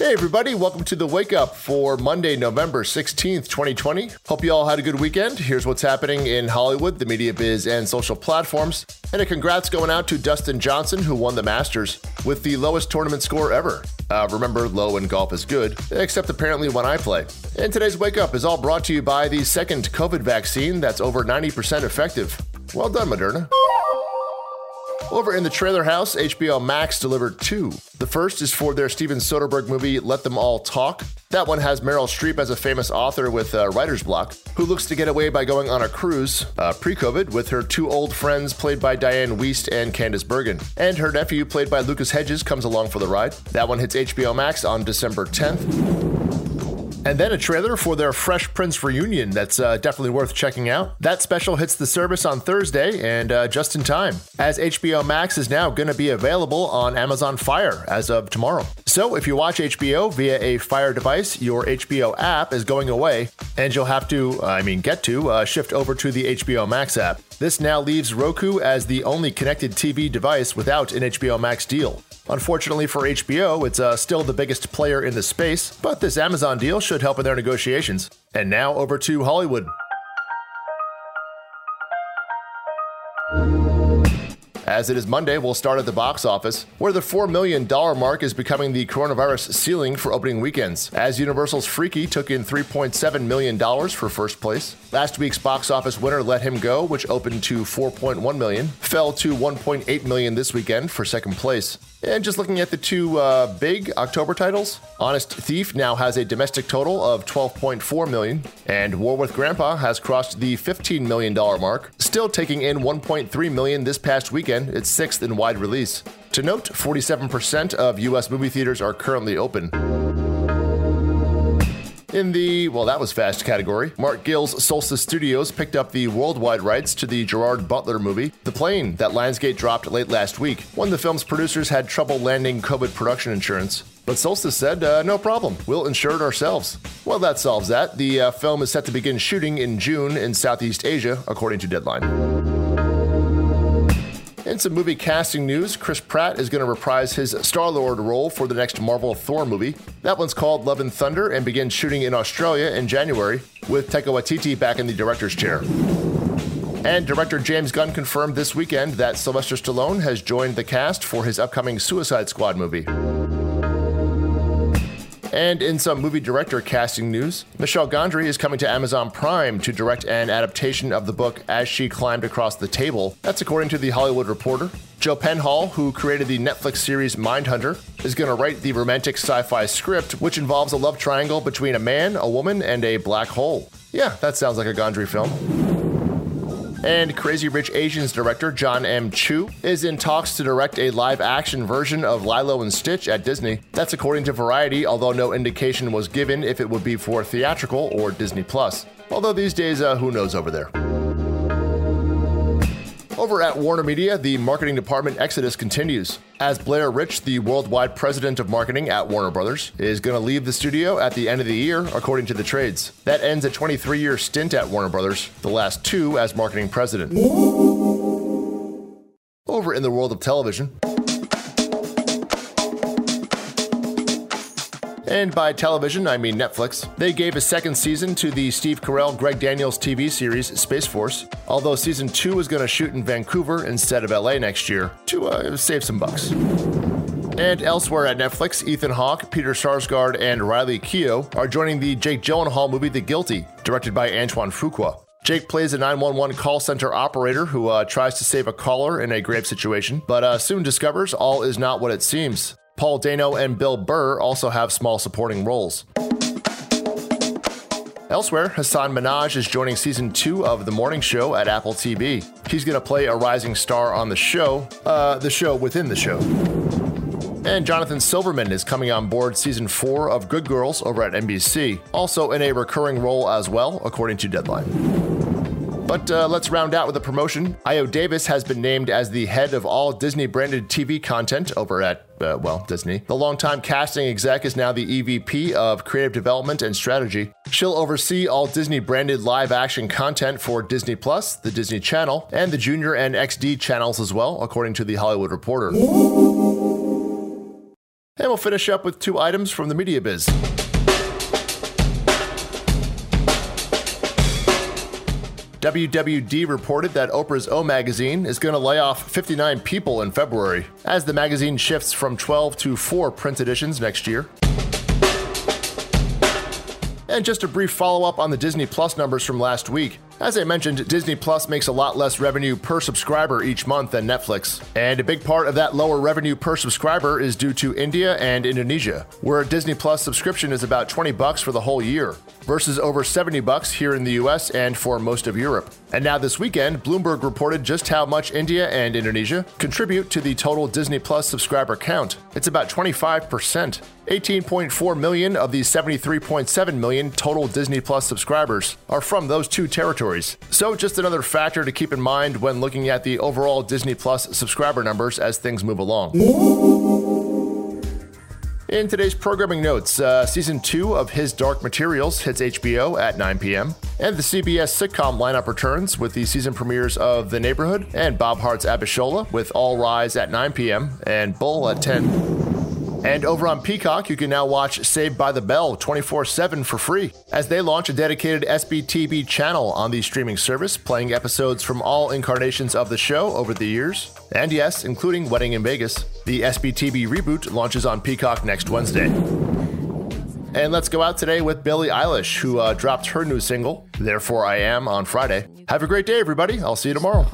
Hey, everybody, welcome to the Wake Up for Monday, November 16th, 2020. Hope you all had a good weekend. Here's what's happening in Hollywood, the media biz, and social platforms. And a congrats going out to Dustin Johnson, who won the Masters with the lowest tournament score ever. Uh, remember, low in golf is good, except apparently when I play. And today's Wake Up is all brought to you by the second COVID vaccine that's over 90% effective. Well done, Moderna. Over in the trailer house, HBO Max delivered two. The first is for their Steven Soderbergh movie Let Them All Talk. That one has Meryl Streep as a famous author with uh, writer's block, who looks to get away by going on a cruise, uh, pre COVID, with her two old friends played by Dianne Wiest and Candice Bergen. And her nephew, played by Lucas Hedges, comes along for the ride. That one hits HBO Max on December 10th. And then a trailer for their Fresh Prince reunion that's uh, definitely worth checking out. That special hits the service on Thursday and uh, just in time, as HBO Max is now going to be available on Amazon Fire as of tomorrow. So if you watch HBO via a Fire device, your HBO app is going away, and you'll have to, I mean, get to, uh, shift over to the HBO Max app. This now leaves Roku as the only connected TV device without an HBO Max deal. Unfortunately for HBO, it's uh, still the biggest player in the space, but this Amazon deal should help in their negotiations. And now over to Hollywood. As it is Monday, we'll start at the box office, where the $4 million mark is becoming the coronavirus ceiling for opening weekends, as Universal's Freaky took in $3.7 million for first place. Last week's box office winner Let Him Go, which opened to 4.1 million, fell to 1.8 million this weekend for second place. And just looking at the two uh, big October titles, Honest Thief now has a domestic total of 12.4 million, and War with Grandpa has crossed the 15 million dollar mark, still taking in 1.3 million this past weekend, its sixth in wide release. To note, 47% of US movie theaters are currently open. In the, well, that was fast category, Mark Gill's Solstice Studios picked up the worldwide rights to the Gerard Butler movie, The Plane, that Lionsgate dropped late last week, when the film's producers had trouble landing COVID production insurance. But Solstice said, uh, no problem, we'll insure it ourselves. Well, that solves that. The uh, film is set to begin shooting in June in Southeast Asia, according to Deadline. In some movie casting news, Chris Pratt is going to reprise his Star Lord role for the next Marvel Thor movie. That one's called Love and Thunder and begins shooting in Australia in January, with Taika Waititi back in the director's chair. And director James Gunn confirmed this weekend that Sylvester Stallone has joined the cast for his upcoming Suicide Squad movie. And in some movie director casting news, Michel Gondry is coming to Amazon Prime to direct an adaptation of the book As She Climbed Across the Table. That's according to The Hollywood Reporter. Joe Penhall, who created the Netflix series Mindhunter, is going to write the romantic sci fi script, which involves a love triangle between a man, a woman, and a black hole. Yeah, that sounds like a Gondry film. And Crazy Rich Asians director John M. Chu is in talks to direct a live action version of Lilo and Stitch at Disney. That's according to Variety, although no indication was given if it would be for theatrical or Disney Plus. Although these days, uh, who knows over there? Over at Warner Media, the marketing department exodus continues. As Blair Rich, the worldwide president of marketing at Warner Brothers, is going to leave the studio at the end of the year, according to the trades. That ends a 23 year stint at Warner Brothers, the last two as marketing president. Over in the world of television, And by television, I mean Netflix. They gave a second season to the Steve Carell, Greg Daniels TV series Space Force, although season two is going to shoot in Vancouver instead of LA next year to uh, save some bucks. And elsewhere at Netflix, Ethan Hawke, Peter Sarsgaard, and Riley Keough are joining the Jake Gyllenhaal movie The Guilty, directed by Antoine Fuqua. Jake plays a 911 call center operator who uh, tries to save a caller in a grave situation, but uh, soon discovers all is not what it seems. Paul Dano and Bill Burr also have small supporting roles. Elsewhere, Hasan Minhaj is joining season two of The Morning Show at Apple TV. He's going to play a rising star on the show, uh, the show within the show. And Jonathan Silverman is coming on board season four of Good Girls over at NBC, also in a recurring role as well, according to Deadline. But uh, let's round out with a promotion. Ayo Davis has been named as the head of all Disney branded TV content over at, uh, well, Disney. The longtime casting exec is now the EVP of Creative Development and Strategy. She'll oversee all Disney branded live action content for Disney Plus, the Disney Channel, and the Junior and XD channels as well, according to The Hollywood Reporter. And we'll finish up with two items from the media biz. WWD reported that Oprah's O magazine is going to lay off 59 people in February as the magazine shifts from 12 to 4 print editions next year. And just a brief follow up on the Disney Plus numbers from last week. As I mentioned, Disney Plus makes a lot less revenue per subscriber each month than Netflix. And a big part of that lower revenue per subscriber is due to India and Indonesia, where a Disney Plus subscription is about 20 bucks for the whole year, versus over 70 bucks here in the US and for most of Europe. And now this weekend, Bloomberg reported just how much India and Indonesia contribute to the total Disney Plus subscriber count. It's about 25%. 18.4 million of the 73.7 million total Disney Plus subscribers are from those two territories. So, just another factor to keep in mind when looking at the overall Disney Plus subscriber numbers as things move along. In today's programming notes, uh, season two of His Dark Materials hits HBO at 9 p.m., and the CBS sitcom lineup returns with the season premieres of The Neighborhood and Bob Hearts Abishola with All Rise at 9 p.m. and Bull at 10. And over on Peacock, you can now watch Saved by the Bell 24 7 for free as they launch a dedicated SBTB channel on the streaming service, playing episodes from all incarnations of the show over the years. And yes, including Wedding in Vegas. The SBTB reboot launches on Peacock next Wednesday. And let's go out today with Billie Eilish, who uh, dropped her new single, Therefore I Am, on Friday. Have a great day, everybody. I'll see you tomorrow.